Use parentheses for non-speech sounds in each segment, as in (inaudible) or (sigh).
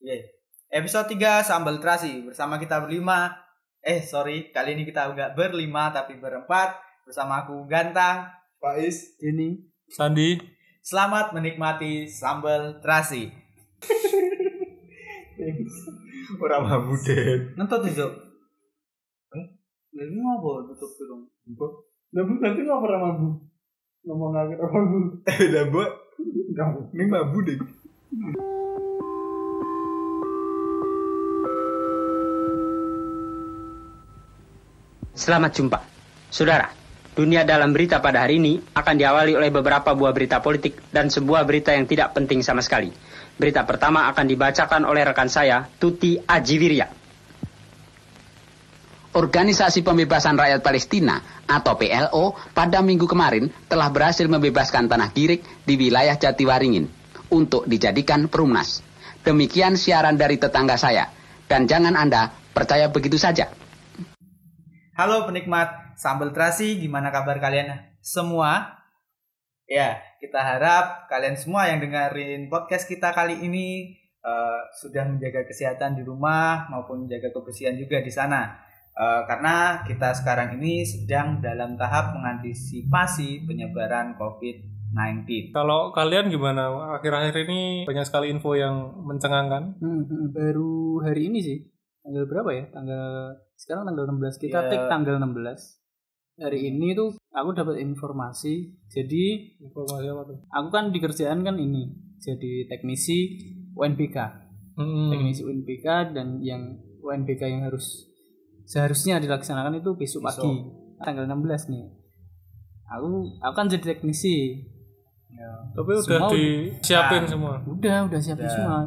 Iya. Episode 3 Sambal Terasi bersama kita berlima. Eh, sorry, kali ini kita enggak berlima tapi berempat bersama aku Gantang. Faiz, Ini Sandi Selamat menikmati sambal terasi. orang mabu den. Nentut itu. Lagi ngopo tutup dong. Nabu nanti nggak pernah mabu ngomong lagi orang mabu. Eh, dah buat. Ini mabu deh. Selamat jumpa. Saudara, dunia dalam berita pada hari ini akan diawali oleh beberapa buah berita politik dan sebuah berita yang tidak penting sama sekali. Berita pertama akan dibacakan oleh rekan saya, Tuti Ajiwirya. Organisasi Pembebasan Rakyat Palestina atau PLO pada minggu kemarin telah berhasil membebaskan tanah Girik di wilayah Jatiwaringin untuk dijadikan perumnas. Demikian siaran dari tetangga saya. Dan jangan Anda percaya begitu saja. Halo penikmat sambal terasi, gimana kabar kalian semua? Ya, kita harap kalian semua yang dengerin podcast kita kali ini eh, sudah menjaga kesehatan di rumah maupun menjaga kebersihan juga di sana. Eh, karena kita sekarang ini sedang dalam tahap mengantisipasi penyebaran COVID-19. Kalau kalian gimana? Akhir-akhir ini banyak sekali info yang mencengangkan. Hmm, hmm, baru hari ini sih. Tanggal berapa ya? Tanggal sekarang tanggal 16. Kita Ya. take tanggal 16. Hari ini tuh aku dapat informasi. Jadi Informasi apa tuh? aku kan di kerjaan kan ini jadi teknisi UNBK. Hmm. Teknisi UNBK dan yang UNBK yang harus seharusnya dilaksanakan itu besok, Besok. pagi tanggal 16 nih. Aku aku kan jadi teknisi. Tapi udah Semua disiapin semua. Udah, udah siapin Udah. semua.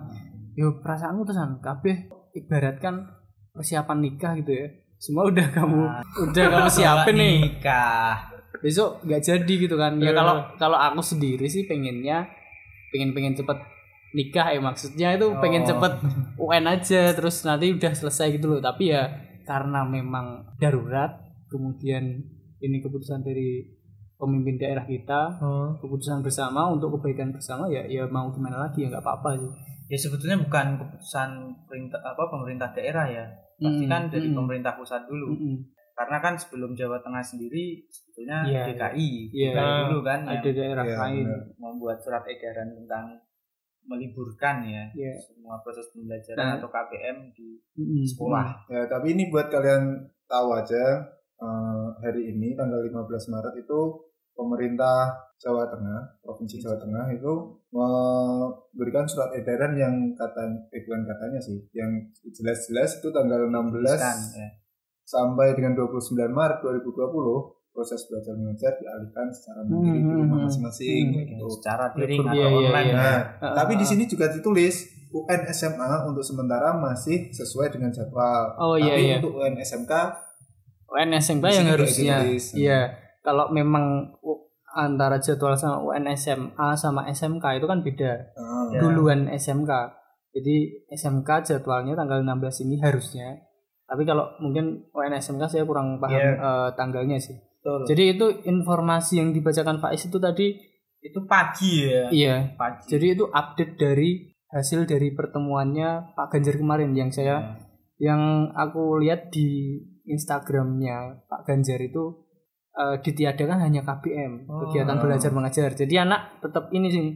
Yo perasaanku tesan kabeh ibaratkan persiapan nikah gitu ya. Semua udah kamu udah kamu (laughs) siapin nih. Nikah. Besok nggak jadi gitu kan. Ya Eh. kalau kalau aku sendiri sih pengennya pengen pengen cepet nikah ya maksudnya itu pengen Oh. cepet UN aja terus nanti udah selesai gitu loh. Tapi ya karena memang darurat kemudian ini keputusan dari pemimpin daerah kita Hmm. keputusan bersama untuk kebaikan bersama ya ya mau gimana lagi ya nggak apa-apa sih. Ya sebetulnya bukan keputusan perintah apa pemerintah daerah ya. Pasti Mm, kan dari mm. pemerintah pusat dulu. Mm-mm. Karena kan sebelum Jawa Tengah sendiri sebetulnya Iya, DKI, iya. DKI dulu kan Ada yang daerah Iya, lain. benar. membuat surat edaran tentang meliburkan ya Iya. semua proses pembelajaran Nah. atau KPM di Mm-mm. sekolah. Ya, tapi ini buat kalian tahu aja eh, hari ini tanggal 15 Maret itu pemerintah Jawa Tengah, Provinsi Jawa Tengah itu memberikan surat edaran yang kata eh bukan katanya sih, yang jelas-jelas itu tanggal 16 Kan, ya. sampai dengan 29 Maret 2020 proses belajar mengajar dialihkan secara mandiri di Hmm, rumah hmm, masing-masing hmm. gitu. secara daring Iya, atau iya, online. iya. ya. Nah, Ah, tapi di sini juga ditulis UN SMA untuk sementara masih sesuai dengan jadwal. Oh, iya, tapi iya. untuk UN SMK UN SMK yang harusnya iya kalau memang antara jadwal sama UN SMA sama SMK itu kan beda Ya. duluan SMK jadi SMK jadwalnya tanggal 16 ini harusnya tapi kalau mungkin UN SMK saya kurang paham Iya. eh, tanggalnya sih Betul. jadi itu informasi yang dibacakan Faiz itu tadi itu pagi ya. iya Pagi. jadi itu update dari hasil dari pertemuannya Pak Ganjar kemarin yang saya Ya. yang aku lihat di Instagramnya Pak Ganjar itu eh, ditiadakan hanya KBM Oh. kegiatan belajar mengajar jadi anak tetap ini sih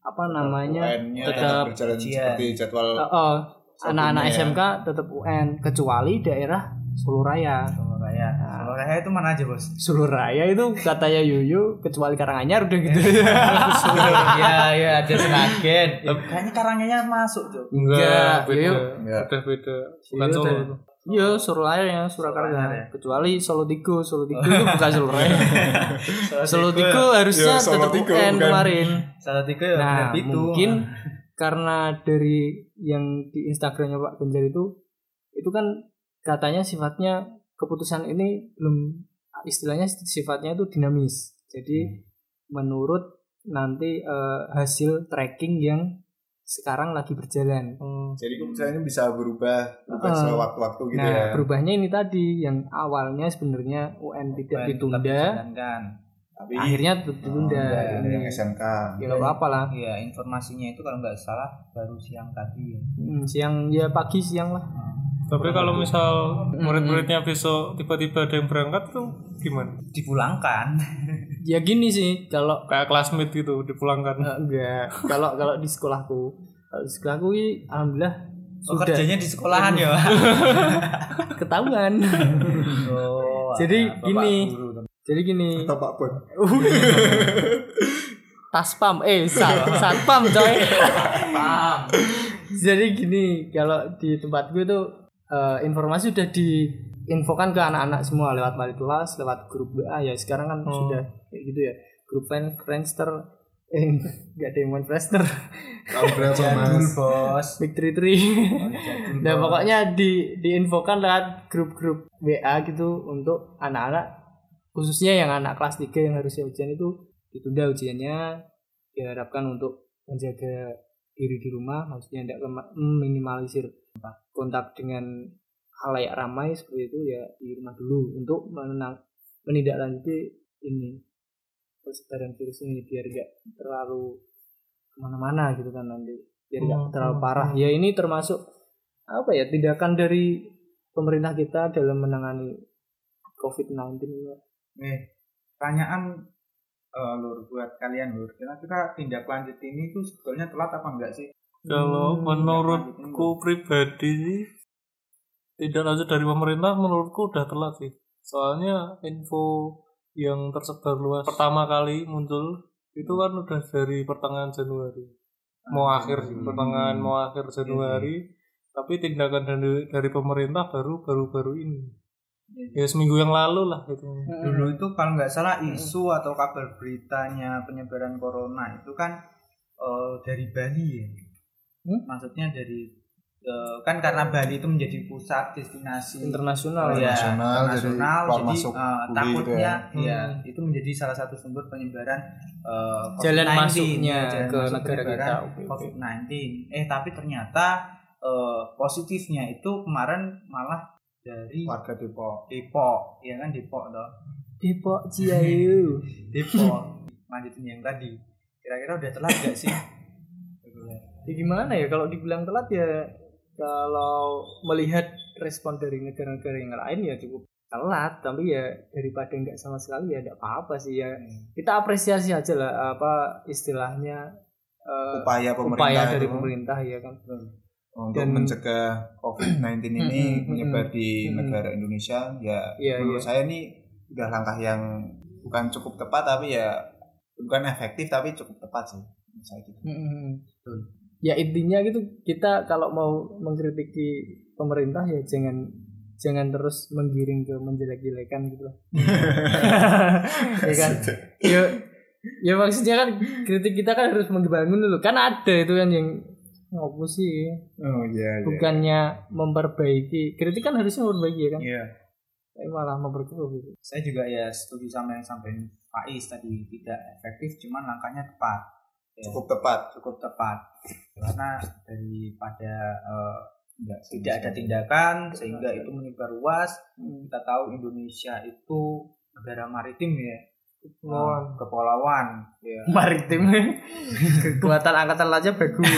apa namanya UN-nya tetap berjalan ujian. seperti jadwal eh, eh, anak-anak ya. SMK tetap UN kecuali daerah Solo Raya Solo Raya. Solo Raya itu mana aja bos? Solo Raya itu katanya Yuyu kecuali Karanganyar udah gitu (laughs) Iya iya ada Seragen. Kayaknya karangnya masuk tuh. Enggak, beda. Enggak. Udah beda. Bukan Solo. Iya, Solo Raya ya, Surakarta. (laughs) ya. Kecuali Solo Tigo, Solo Tigo itu bukan Solo Raya. Solo Tigo harusnya Ya, Solo tetap UN kemarin. Salah tiga ya Nah, itu. mungkin karena dari yang di Instagramnya Pak Ganjar itu, itu kan katanya sifatnya keputusan ini belum istilahnya sifatnya itu dinamis. Jadi menurut nanti eh, hasil tracking yang sekarang lagi berjalan. Hmm. Jadi keputusan ini bisa berubah berubah Eh, sewaktu-waktu gitu nah, ya. berubahnya ini tadi yang awalnya sebenarnya UN tidak UN ditunda. Tapi akhirnya ditunda Oh, ada ini yang SMK. ya nggak apa-apa lah Iya, informasinya itu kalau nggak salah baru siang tadi ya. Hmm, siang ya pagi siang lah Tapi kalau misal murid-muridnya besok tiba-tiba ada yang berangkat tuh gimana? Dipulangkan. (laughs) ya gini sih kalau Kayak classmate gitu dipulangkan. Eh, enggak kalau kalau di sekolahku kalau di sekolahku ini alhamdulillah Oh, sudah kerjanya di sekolahan ya. (laughs) ketahuan (laughs) oh, Jadi Bapak gini. guru. jadi gini Atau Pak Bon. taspam eh sat satpam coy jadi gini kalau di tempat gue tuh eh, informasi sudah diinfokan ke anak-anak semua lewat wali kelas lewat grup WA ya sekarang kan sudah kayak gitu ya. Grup friend friendster. Eh (laughs) nggak ada yang main friendster. Jadul, Mas? Bos. big three three. (laughs) Nah pokoknya di diinfokan lewat grup-grup WA gitu untuk anak-anak khususnya yang anak kelas 3 yang harusnya ujian itu ditunda ujiannya diharapkan untuk menjaga diri di rumah maksudnya tidak kema- minimalisir kontak dengan halayak ramai seperti itu ya di rumah dulu untuk menenang menindaklanjuti ini persebaran virus ini biar gak terlalu ke mana-mana gitu kan nanti biar gak Hmm, terlalu hmm, parah ya ini termasuk apa ya tindakan dari pemerintah kita dalam menangani COVID-19 ini Eh, pertanyaan eh, lur buat kalian lur. Kira-kira tindak lanjut ini tuh sebetulnya telat apa enggak sih? Kalau Hmm, menurutku pribadi sih tidak lanjut dari pemerintah menurutku udah telat sih. Soalnya info yang tersebar luas pertama kali muncul itu kan udah dari pertengahan Januari. Mau akhir sih, pertengahan mau akhir Januari. Tapi tindakan dari, dari pemerintah baru baru baru ini. Ya seminggu yang lalu lah itu. Dulu itu kalau nggak salah isu atau kabar beritanya penyebaran corona itu kan eh, dari Bali ya. Hmm? Maksudnya dari eh, kan karena Bali itu menjadi pusat destinasi internasional ya, ya Internasional, jadi internasional, keluar jadi, masuk gitu takutnya ya. ya Hmm. itu menjadi salah satu sumber penyebaran eh, Jalan COVID-19, masuknya ya, jalan ke masuk negara kita, oke, oke. COVID-19. Eh tapi ternyata eh, positifnya itu kemarin malah dari Warga Depok. Depok, ya kan Depok toh. Depok Ciayu (laughs) Depok. Lanjutin yang tadi. Kira-kira udah telat gak sih? (laughs) ya gimana ya? Kalau dibilang telat ya kalau melihat respon dari negara-negara yang lain ya cukup telat. Tapi ya daripada nggak sama sekali ya tidak apa-apa sih ya. Kita apresiasi aja lah apa istilahnya eh, Upaya pemerintah upaya dari itu. pemerintah ya kan. Untuk Dan- mencegah COVID-19 ini Mm-mm, menyebar di negara Indonesia ya Iya, menurut iya. saya ini udah langkah yang bukan cukup tepat tapi ya bukan efektif tapi cukup tepat sih. Saya gitu. Ya intinya gitu kita kalau mau mengkritiki pemerintah ya jangan jangan terus menggiring ke menjelek-jelekan gitu lah. (laughs) Ya kan? Ya ya maksudnya kan kritik kita kan harus membangun dulu. Kan ada itu kan yang ngopo sih? Oh iya iya. bukannya memperbaiki. Kritik kan harusnya memperbaiki ya kan? Iya. tapi malah memperkeruh gitu. Saya juga ya setuju sama yang sampaikan Pak Is tadi tidak efektif, cuman langkahnya tepat. Ya, cukup tepat. cukup tepat. Karena daripada eh, Enggak, tidak ada tindakan sehingga itu menyebar luas. Kita tahu Indonesia itu negara maritim ya. Kepulauan, kepulauan. Ya. (laughs) maritim kekuatan angkatan aja bagus (laughs)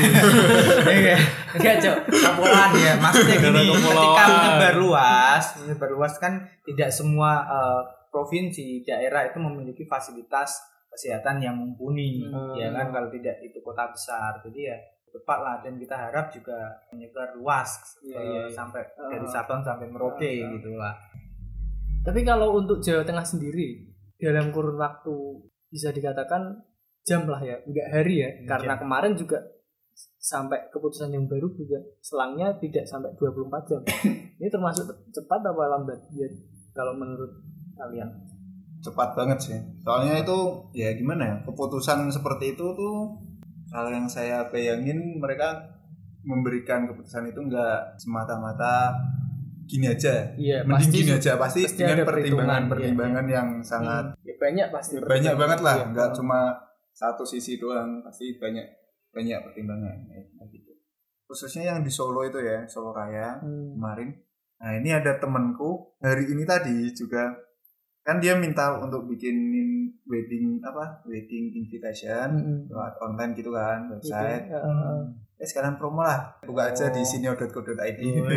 Enggak, Cok. Kepulauan ya. Maksudnya gini, ketika menyebar luas, menyebar luas kan tidak semua eh, provinsi, daerah itu memiliki fasilitas kesehatan yang mumpuni, Hmm. ya kan kalau tidak itu kota besar. Jadi ya tepat lah dan kita harap juga menyebar luas Iya, eh, iya, sampai Ah. dari Sabang sampai Merauke Ah, ah. gitu lah. Tapi kalau untuk Jawa Tengah sendiri dalam kurun waktu bisa dikatakan jam lah ya, enggak hari ya. Karena Jam. kemarin juga sampai keputusan yang baru juga selangnya tidak sampai 24 jam. (laughs) Ini termasuk cepat apa lambat? Ya kalau menurut kalian. Cepat banget sih. Soalnya itu ya gimana ya keputusan seperti itu tuh kalau yang saya bayangin mereka memberikan keputusan itu enggak semata-mata gini aja. Iya, Mending pasti gini aja pasti, pasti dengan ada perhitungan, pertimbangan-pertimbangan yang sangat ya banyak pasti ya, banyak banget lah, Iya. enggak cuma satu sisi doang, pasti banyak banyak pertimbangan ya, gitu. Khususnya yang di Solo itu ya, Solo Raya Hmm. kemarin. Nah, ini ada temanku hari ini tadi juga kan dia minta untuk bikinin wedding apa wedding invitation lewat online gitu kan Gitu. website Ya, heeh. eh sekarang promo lah buka aja di Oh. sinio.co.id Waduh.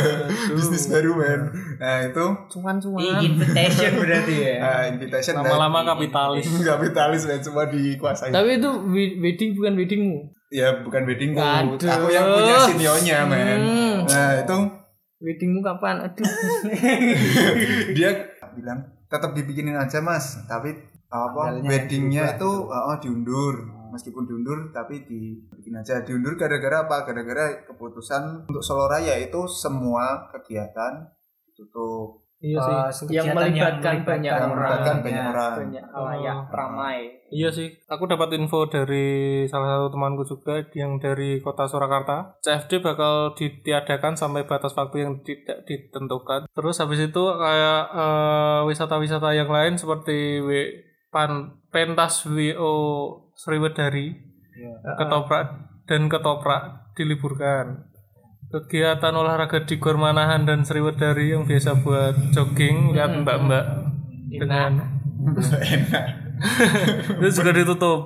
(laughs) bisnis baru men nah itu Cuan-cuan. Ih, invitation (laughs) berarti ya. nah, invitation Lama-lama kapitalis. (laughs) kapitalis men semua dikuasai Tapi itu we- wedding bukan weddingmu. ya bukan weddingku Aduh. aku yang punya sinionya men Hmm. nah itu Weddingmu kapan? Aduh. dia bilang tetap dibikinin aja mas. Tapi apa weddingnya itu oh, diundur. Meskipun diundur tapi dibikin aja. Diundur gara-gara apa? Gara-gara keputusan untuk Solo Raya itu semua kegiatan ditutup Iya sih. Eh, Yang melibatkan banyak yang orang. melibatkan banyak orang Banyak halayak ramai. Iya sih, aku dapat info dari salah satu temanku juga yang dari kota Surakarta. CFD bakal ditiadakan sampai batas waktu yang tidak ditentukan. Terus habis itu kayak eh, wisata-wisata yang lain seperti w, pan, pentas WO Sriwedari, ketoprak dan ketoprak diliburkan. Kegiatan olahraga di Gor Manahan dan Sriwedari yang biasa buat jogging lihat mbak-mbak dengan itu (laughs) juga ditutup.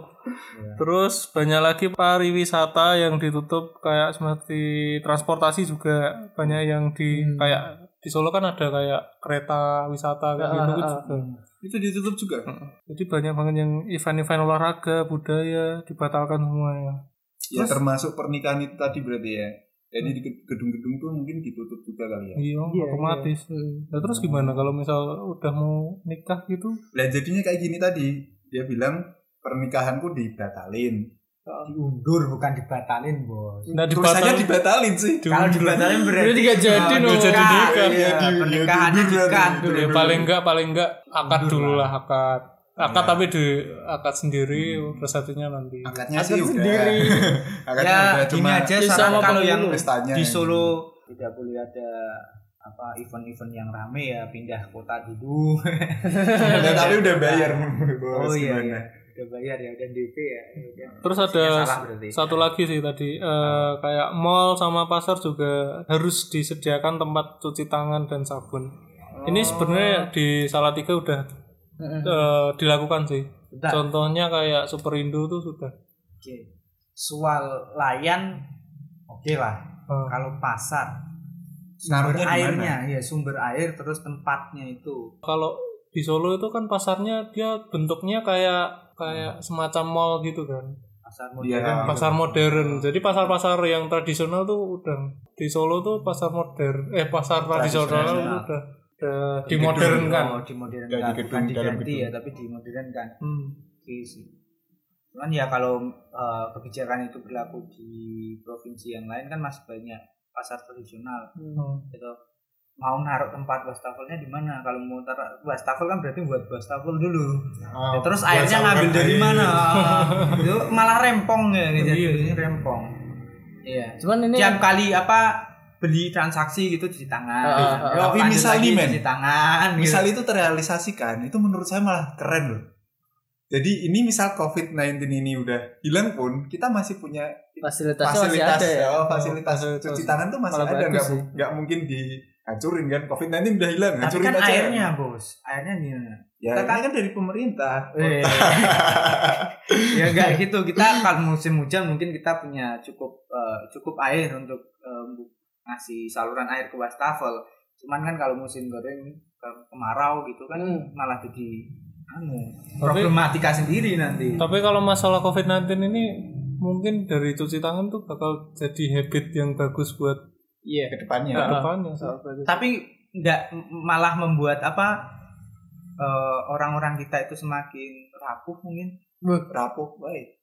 Terus banyak lagi pariwisata yang ditutup kayak seperti transportasi juga banyak yang di kayak di Solo kan ada kayak kereta wisata kayak gitu Ah, ah, juga. itu ditutup juga? Jadi banyak banget yang event-event olahraga, budaya dibatalkan semuanya. ya. Termasuk pernikahan itu tadi berarti ya jadi di gedung-gedung tuh mungkin ditutup juga kali ya Iya, otomatis. Nah, terus gimana kalau misal udah mau nikah gitu? Lah jadinya kayak gini tadi dia bilang pernikahanku dibatalin diundur bukan dibatalin, Bos. Nah, tulisannya dibatal. dibatalin sih Kalau dibatalin berarti Berarti nggak jadi, Oh, no. nggak jadi Nikah. Iya, Iya, di- pernikahannya diundur. Ya, paling enggak paling enggak akad dulu lah akad. Akad Iya. tapi di akad sendiri resepsinya nanti. akadnya Akad sih sendiri. (laughs) akadnya Ya, udah cuma aja Ya, saran sama kalau yang pestanya di yang- Solo tidak boleh ada apa event-event yang rame ya pindah kota dulu. (laughs) Ya, tapi udah bayar (laughs) bos oh iya, gimana? iya. Udah bayar ya, udah DP ya. Udah. Terus ada Ya, salah satu lagi sih tadi eh, kayak mall sama pasar juga harus disediakan tempat cuci tangan dan sabun. Ini sebenarnya di Salatiga udah eh, dilakukan sih. Bentar. Contohnya kayak Superindo tuh sudah. Oke. Swalayan oke lah. Eh, Kalau pasar sumber Naruhnya airnya ya sumber air terus tempatnya itu. kalau di Solo itu kan pasarnya dia bentuknya kayak kayak semacam mall gitu kan. Pasar Iya, modern. pasar modern. Jadi pasar-pasar yang tradisional tuh udah di Solo tuh pasar modern eh pasar tradisional Tradisional. tuh udah Di dimodernkan. Oh, dimodernkan. Di gedung, Bukan dalam diganti gedung. ya, tapi dimodernkan. Hmm. Oke sih. Cuman ya kalau eh, kebijakan itu berlaku di provinsi yang lain kan masih banyak pasar tradisional Hmm. gitu. Mau naruh tempat wastafelnya di mana? Kalau mau taruh wastafel kan berarti buat wastafel dulu. Oh, Ya, terus airnya ngambil dari air. mana? itu malah rempong ya gitu. Iya. Ini rempong. Iya. Cuman ini Tiap kali apa beli transaksi gitu cuci tangan. Ah, ah. Yuk, Tapi lanjut misal lagi nih, men. cuci tangan. gitu. misal itu terrealisasikan itu menurut saya malah keren loh jadi ini misal COVID-19 ini udah hilang pun kita masih punya fasilitasnya masih fasilitas ada ya. oh, fasilitas fasilitas. cuci tangan tuh masih Malah ada nggak nggak mungkin dihancurin kan COVID-19 udah hilang Tapi hancurin kan aja airnya, Bos. Airnya gimana? ya Kita ini kan dari pemerintah Eh, (laughs) ya enggak gitu. Kita kalau musim hujan mungkin kita punya cukup eh, cukup air untuk eh, bu- ngasih saluran air ke wastafel. Cuman kan kalau musim kering ke- kemarau gitu kan Hmm. malah jadi anu problematika sendiri nanti. Tapi kalau masalah COVID-19 ini mungkin dari cuci tangan tuh bakal jadi habit yang bagus buat Iya. ke depannya ke depannya. sih. Tapi enggak m- malah membuat apa eh, orang-orang kita itu semakin rapuh mungkin. rapuh baik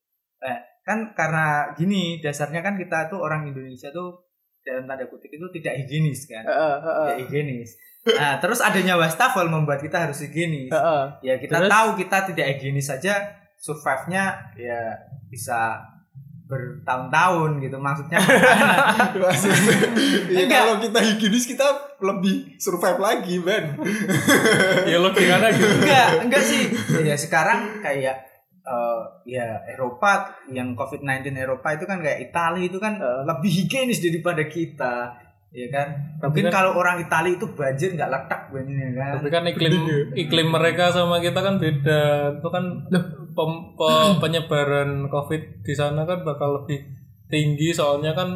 kan karena gini dasarnya kan kita tuh orang Indonesia tuh dalam tanda kutip itu tidak higienis kan Heeh, heeh. tidak higienis nah terus adanya wastafel membuat kita harus higienis Heeh. ya kita Terus? tahu kita tidak higienis saja survive nya ya bisa bertahun-tahun gitu maksudnya (laughs) ya kalau kita higienis kita lebih survive lagi Ben ya logikanya gitu. enggak enggak sih ya sekarang kayak eh, ya Eropa yang COVID-19 Eropa itu kan kayak Italia itu kan Heeh. lebih higienis daripada kita ya kan mungkin kan- kalau orang Italia itu banjir nggak letak banjirnya kan Tapi kan iklim iklim mereka sama kita kan beda. Itu kan pem- pe- penyebaran COVID di sana kan bakal lebih tinggi soalnya kan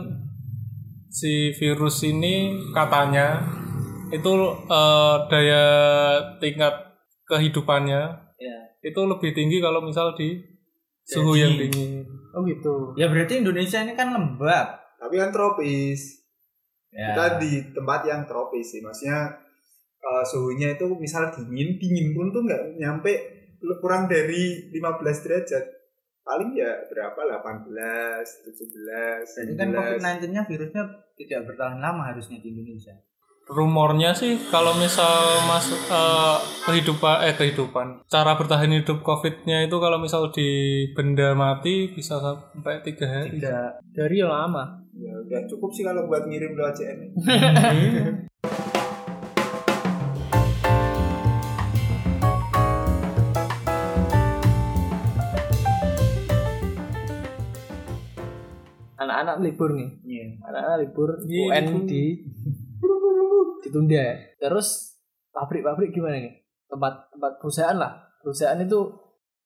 si virus ini katanya itu eh, daya tingkat kehidupannya ya itu lebih tinggi kalau misal di suhu yang dingin. Oh gitu. ya berarti Indonesia ini kan lembab Tapi kan tropis. ya Kita di tempat yang tropis sih. Maksudnya eh, suhunya itu misal dingin, dingin pun tuh nggak nyampe kurang dari 15 derajat. Paling ya berapa? 18, 17, jadi kan 19. COVID-19 nya virusnya tidak bertahan lama harusnya di Indonesia Rumornya sih kalau misal masuk eh, kehidupan eh kehidupan cara bertahan hidup COVID-nya itu kalau misal di benda mati bisa sampai tiga hari. tidak Dari yang lama. Ya udah cukup sih kalau buat ngirim lewat CN. Anak-anak libur nih. Iya. Anak-anak libur Iya, UN di ditunda. Terus pabrik-pabrik gimana nih? Tempat tempat perusahaan lah. Perusahaan itu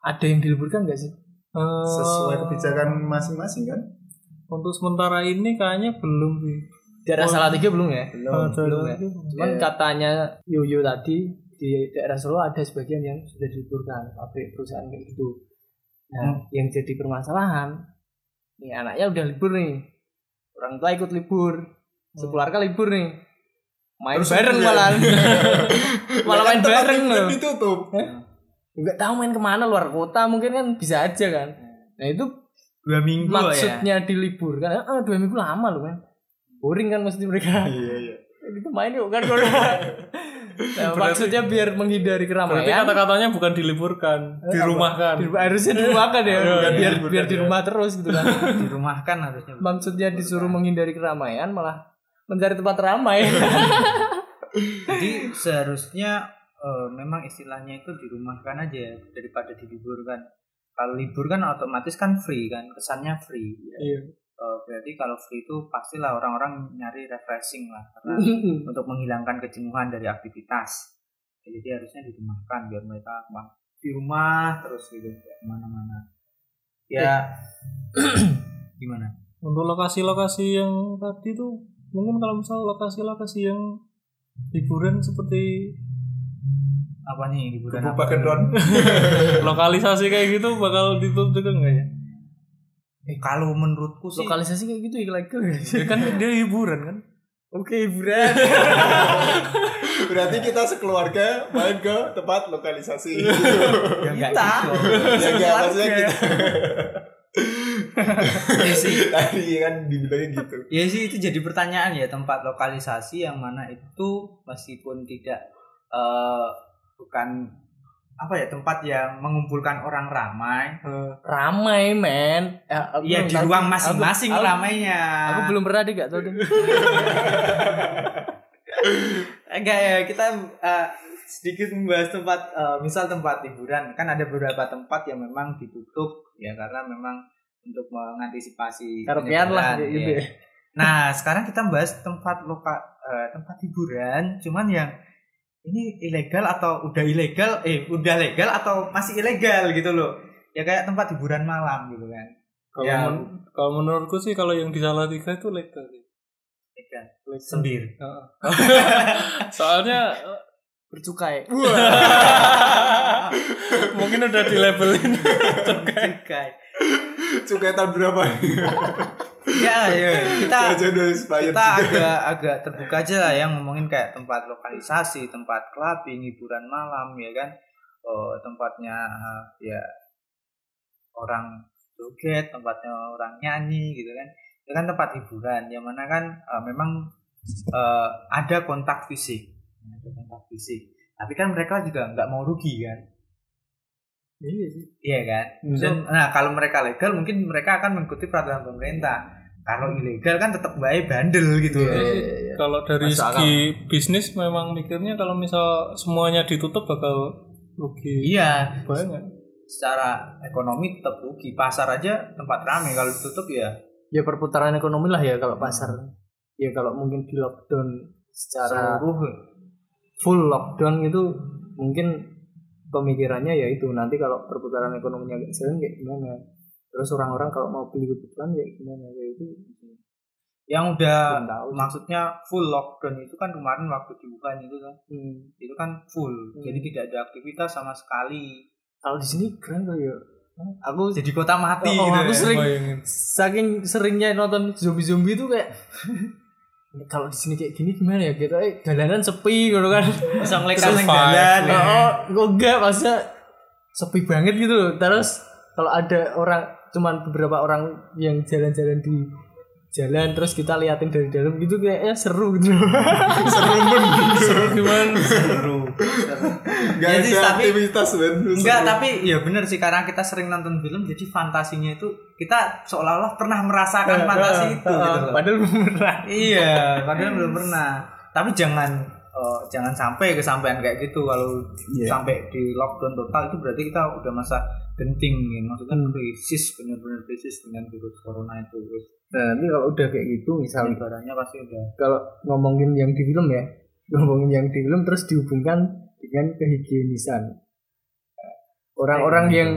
ada yang diliburkan nggak sih? Eh, Sesuai kebijakan masing-masing kan? untuk sementara ini kayaknya belum sih. Daerah Oh. Salatiga belum ya? Belum. belum ya. Cuman Iya. katanya Yoyo tadi di daerah Solo ada sebagian yang sudah diliburkan pabrik perusahaan kayak gitu. Nah, yang jadi permasalahan nih anaknya udah libur nih. Orang tua ikut libur. Sekeluarga libur nih. Main Terus bareng ya. (laughs) malah. malah main Tempat bareng hiburan loh. ditutup. Enggak tahu main ke mana luar kota mungkin kan bisa aja kan. Nah itu dua minggu ya maksudnya diliburkan. Eh, dua minggu lama loh kan. Boring kan mesti mereka. (laughs) Iya iya. itu main yuk kan. (laughs) Nah, maksudnya biar menghindari Berarti keramaian. kata-katanya bukan diliburkan, dirumahkan. Di- harusnya dirumahkan ya, Iya, biar iya, biar benar, di rumah terus gitu kan. di rumah kan harusnya Maksudnya disuruh menghindari keramaian malah mencari tempat ramai. (laughs) jadi seharusnya eh, memang istilahnya itu dirumahkan aja daripada diliburkan. Kalau libur kan otomatis kan free kan kesannya free. Iya. Eh, berarti kalau free itu pastilah orang-orang nyari refreshing lah karena (laughs) untuk menghilangkan kejenuhan dari aktivitas. Ya, jadi harusnya dirumahkan biar mereka di rumah terus gitu nggak ke mana-mana. Ya (clears throat) gimana? Untuk lokasi-lokasi yang tadi tuh mungkin kalau misal lokasi-lokasi yang hiburan seperti apa nih liburan apa drone. (laughs) lokalisasi kayak gitu bakal ditutup juga nggak ya? Eh, kalau menurutku sih Lokalisasi kayak gitu ilegal. Ya kan dia hiburan kan? Oke, hiburan. (laughs) Berarti kita sekeluarga main ke tempat lokalisasi. (laughs) ya Kita. gitu. ya enggak maksudnya kita ya sih (laughs) tadi kan dibilangnya gitu. Ya sih itu jadi pertanyaan ya tempat lokalisasi yang mana itu meskipun tidak eh, bukan apa ya tempat yang mengumpulkan orang ramai. Ramai, men. Eh, aku Iya belum di tahu. ruang masing-masing aku- ramainya. Aku belum pernah deh gak tau deh. (laughs) enggak ya kita eh, sedikit membahas tempat eh, misal tempat hiburan kan ada beberapa tempat yang memang ditutup ya karena memang untuk mengantisipasi Karepian lah gitu ya. Nah, sekarang kita bahas tempat loka eh, tempat hiburan, cuman yang ini ilegal atau udah ilegal, eh udah legal atau masih ilegal gitu loh. Ya kayak tempat hiburan malam gitu kan. Kalau Ya. men- kalau menurutku sih kalau yang di Salatiga itu legal sih. Legal. Sembir. Heeh. (laughs) Soalnya eh, Bercukai. mungkin udah di labelin Cukai. Cukai tahun berapa? Ya, ya. Kita udah expired. kita agak agak terbuka aja lah yang ngomongin kayak tempat lokalisasi, tempat clubbing, hiburan malam ya kan. Oh, tempatnya eh, ya orang joget, tempatnya orang nyanyi gitu kan. Itu kan tempat hiburan yang mana kan eh, memang eh, ada kontak fisik. Ada kontak fisik. Tapi kan mereka juga nggak mau rugi kan. Iya sih. Iya kan? Dan nah kalau mereka legal mungkin mereka akan mengikuti peraturan pemerintah. Kalau ilegal kan tetap baik bandel gitu. Iya, Kalau dari Masuk segi bisnis memang mikirnya kalau misal semuanya ditutup bakal rugi Iya, banyak. secara ekonomi tetap rugi. Pasar aja tempat ramai kalau ditutup ya Ya perputaran ekonomi lah ya kalau pasar. ya kalau mungkin di lockdown secara seluruh full lockdown gitu mungkin pemikirannya ya itu. Nanti kalau perputaran ekonominya nggak jalan kayak gimana? Terus orang-orang kalau mau beli kebutuhan kayak gimana? Ya itu. Yang udah tahu. maksudnya full lockdown itu kan kemarin waktu di Wuhan itu kan. Hmm. itu kan full. Hmm. jadi tidak ada aktivitas sama sekali. Kalau di sini keren kok ya. Aku jadi kota mati Oh, gitu aku ya. sering Bayangin. saking seringnya nonton zombie-zombie itu kayak (laughs) kalau di sini kayak gini gimana ya? Kita eh, jalanan sepi gitu kan. Bisa ngelek Terus neng survive, jalan ya. oh enggak maksudnya sepi banget gitu loh. Terus kalau ada orang cuman beberapa orang yang jalan-jalan di jalan terus kita liatin dari dalam gitu kayaknya seru gitu. (laughs) Seru men (laughs) Seru gimana? seru. Nggak Jadi, ada tapi- aktivitas men Enggak, tapi ya bener sih karena kita sering nonton film jadi fantasinya itu kita seolah-olah pernah merasakan fantasi itu gitu loh. padahal belum pernah. Iya, padahal (laughs) belum pernah. Tapi jangan eh, jangan sampai kesampaian kayak gitu kalau Iya. sampai di lockdown total itu berarti kita udah masa genting ya. Maksudnya Hmm. krisis benar-benar krisis dengan virus corona itu. Nah nanti kalau udah kayak gitu misalnya ibaratnya pasti udah kalau ngomongin yang di film ya (laughs) ngomongin yang di film terus dihubungkan dengan kehigienisan orang-orang yang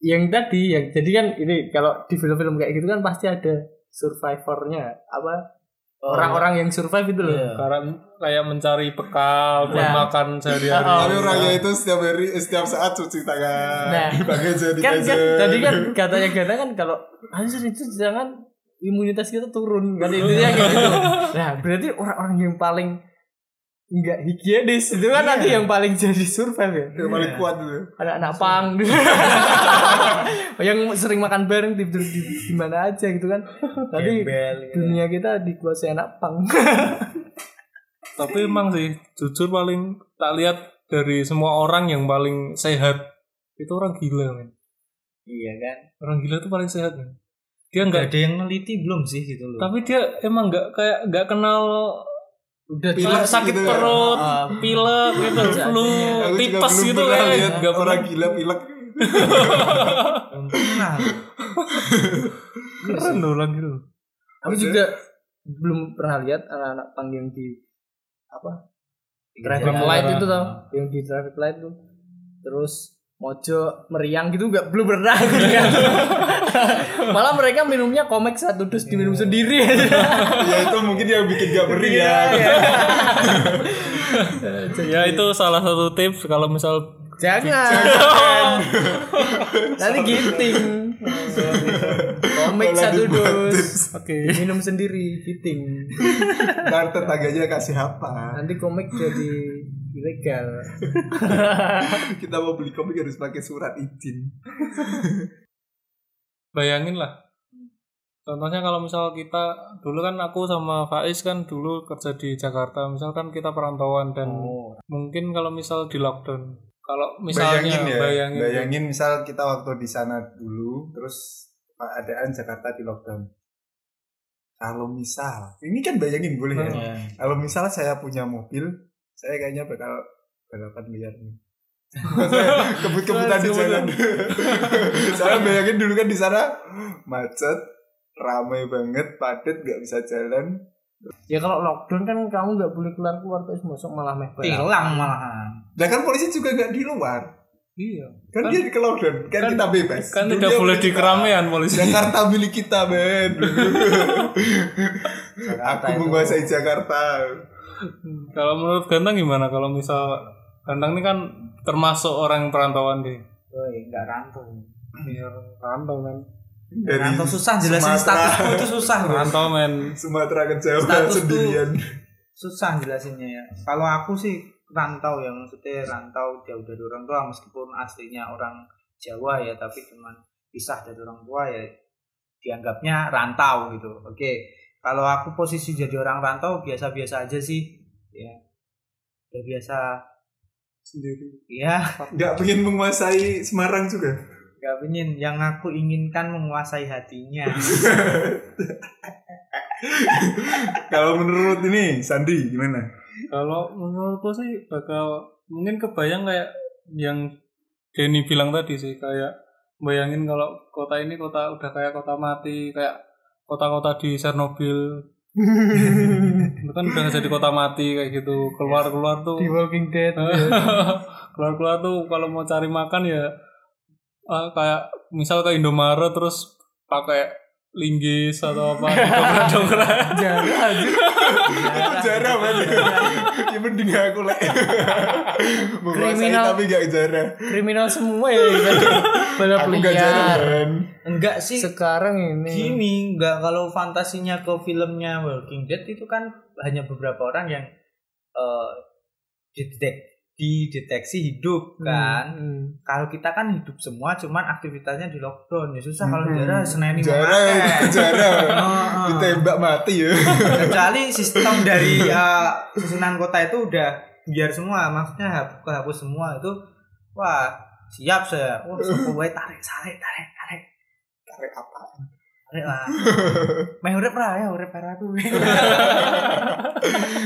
yang tadi yang jadi kan ini kalau di film-film kayak gitu kan pasti ada survivornya apa orang-orang yang survive itu loh Iya. Karena kayak mencari bekal buat Nah. makan sehari-hari. Oh, tapi orangnya itu setiap hari setiap saat cuci tangan Nah. pakai jadi kan, kan tadi kan katanya kata kan kalau hasil itu jangan imunitas kita turun kan intinya kayak gitu (laughs) nah berarti orang-orang yang paling nggak higienis itu kan nanti yang paling jadi survive ya yang paling kuat tuh anak-anak pang yang sering makan bareng tidur di, di mana aja gitu kan tadi gembel gitu. dunia kita dikuasai anak pang Tapi emang sih jujur paling tak lihat dari semua orang yang paling sehat itu orang gila men. Iya kan? Orang gila itu paling sehat men. Dia Enggak nggak ada yang neliti belum sih gitu loh. tapi dia emang nggak kayak nggak kenal udah kayak sakit gitu ya. perut, Ah, pilek gitu, flu, juga tipes gitu kan. orang pernah. gila pilek. Keren loh orang gitu. aku juga belum pernah lihat anak-anak pang yang di apa traffic light itu tau yang di traffic light tuh terus mojo meriang gitu nggak? Belum pernah aku lihat. (laughs) malah mereka minumnya komik satu dus diminum sendiri. Ya itu mungkin yang bikin gak meriah (laughs) Ya itu salah satu tips kalau misal jangan. (laughs) Nanti giting. Komik satu dus oke minum sendiri giting. Ntar tetangganya kasih apa nanti komik jadi ilegal. (laughs) Kita mau beli komik harus pakai surat izin. Bayangin lah. Contohnya kalau misal kita dulu kan aku sama Faiz kan dulu kerja di Jakarta. Misalkan kita perantauan dan Oh. mungkin kalau misal di lockdown. Kalau misalnya bayangin ya bayangin, bayangin, misal kita waktu di sana dulu terus keadaan Jakarta di lockdown. Kalau misal ini kan bayangin boleh ya. Iya. kalau misal saya punya mobil saya kayaknya bakal balapan liar nih. (laughs) Saya kebut-kebutan di jalan. saya bayangin dulu kan di sana macet ramai banget padat nggak bisa jalan. Ya kalau lockdown kan kamu nggak boleh keluar keluar terus masuk malah meh Tilang malahan. dan kan polisi juga nggak di luar. Iya. Kan, Kan- dia di lockdown kan, kan- kita bebas. kan Dunia tidak boleh di keramaian polisi. Jakarta milik kita men. (laughs) Aku menguasai Jakarta kalau menurut Ganteng gimana kalau misal Ganteng ini kan termasuk orang perantauan deh Woi, enggak rantau. iya rantau men dari Rantau susah jelasin Sumatera. statusku itu susah. bro. rantau men Sumatera ke Jawa Status tuh- sendirian susah jelasinnya ya. Kalau aku sih rantau ya maksudnya rantau jauh dari orang tua meskipun aslinya orang Jawa ya tapi cuman pisah dari orang tua ya dianggapnya rantau gitu. Oke. Kalau aku posisi jadi orang rantau biasa-biasa aja sih. Ya. Udah biasa. Sendiri. Ya (laughs) nggak pengen menguasai Semarang juga? Gak ingin yang aku inginkan menguasai hatinya. (laughs) Kalau menurut ini Sandi gimana? Kalau menurutku sih bakal mungkin kebayang kayak yang Denny bilang tadi sih kayak bayangin kalau kota ini kota udah kayak kota mati kayak kota-kota di Chernobyl. (laughs) Itu kan udah jadi kota mati kayak gitu. Keluar keluar tuh di Walking Dead (laughs) keluar keluar tuh kalau mau cari makan ya ah, kayak misal ke Indomaret terus pakai linggis atau apa (laughs) dongkrak jarang aja Jarah banget. Ya mending aku lah. (laughs) Kriminal. tapi gak jarah. kriminal semua ya kan balap Aku gak jarah. Enggak sih. sekarang ini Gini, enggak kalau fantasinya ke filmnya Walking Dead itu kan hanya beberapa orang yang eh didetek dideteksi hidup kan. Hmm. Kalau kita kan hidup semua, cuman aktivitasnya di lockdown. Ya susah kalau Hmm. daerah Senin ini Jarah, (laughs) jarah. Ditembak mati ya. Kecuali sistem dari uh, (laughs) susunan kota itu udah biar semua, maksudnya hapus kehapus semua itu. Wah, siap saya. Wah, wae tarik, tarik, tarik? Tarik lah. Meh urip lah ya, urip para aku. (laughs)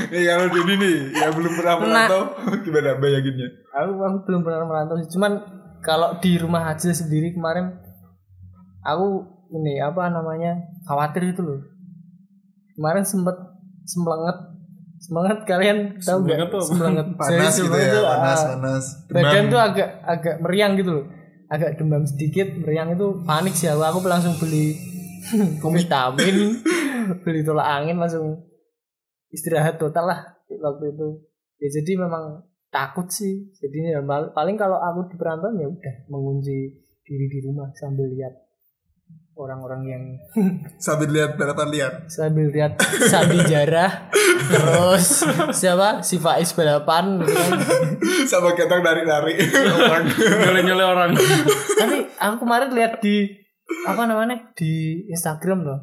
Nih kalau Dini nih, yang belum pernah merantau, (laughs) gimana bayanginnya? aku, aku belum pernah merantau sih. cuman kalau di rumah aja sendiri kemarin aku ini apa namanya khawatir itu loh kemarin sempet sembelenget sembelenget kalian tahu nggak sembelenget (laughs) Panas Jadi gitu ya, panas, ah, panas. badan tuh agak agak meriang gitu loh agak demam sedikit meriang itu panik sih aku aku langsung beli (laughs) vitamin beli tolak angin langsung istirahat total lah waktu itu ya jadi memang takut sih jadinya ya paling kalau aku di perantauan ya udah mengunci diri di rumah sambil lihat orang-orang yang (laughs) Sambil lihat balapan liar. sambil lihat Sandi Jarah terus siapa si Faiz balapan gitu kan. Sama ketang narik-narik. nyole nyole orang tapi aku kemarin lihat di apa namanya? Di Instagram loh.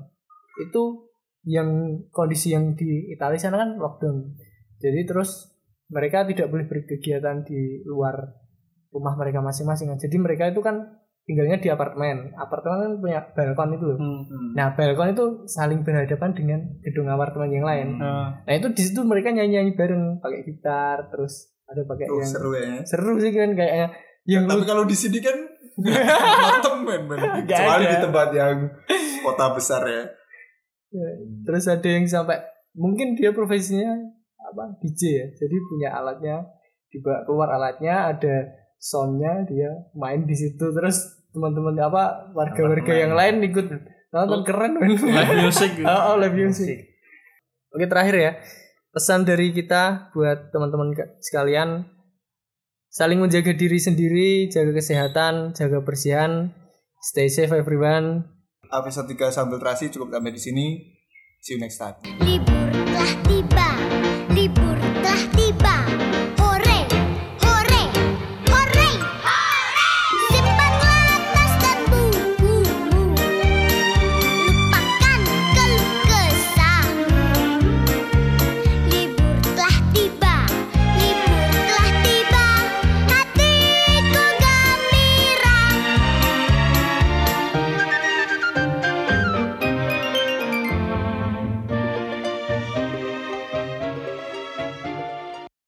Itu yang kondisi yang di Italia sana kan lockdown. Jadi terus mereka tidak boleh berkegiatan di luar rumah mereka masing-masing. Jadi mereka itu kan tinggalnya di apartemen. Apartemen kan punya balkon itu loh. Nah balkon itu saling berhadapan dengan gedung apartemen yang lain. Nah, nah itu di situ mereka nyanyi-nyanyi bareng pakai gitar terus ada pakai Oh, yang seru ya. seru sih kan kayaknya. Yang Tapi kalau di sini kan matem men, men. Kecuali di tempat yang kota besar ya. terus ada yang sampai mungkin dia profesinya apa DJ ya. Jadi punya alatnya dibawa keluar alatnya ada soundnya dia main di situ. Terus teman-teman apa warga-warga yang lain ikut nonton keren men. Live music gitu. oh, oh, live music. Oke terakhir ya. Pesan dari kita buat teman-teman sekalian saling menjaga diri sendiri jaga kesehatan jaga bersihan stay safe everyone Episode 3 Sambal Terasi cukup sampai di sini. See you next time. Libur telah tiba, libur telah tiba.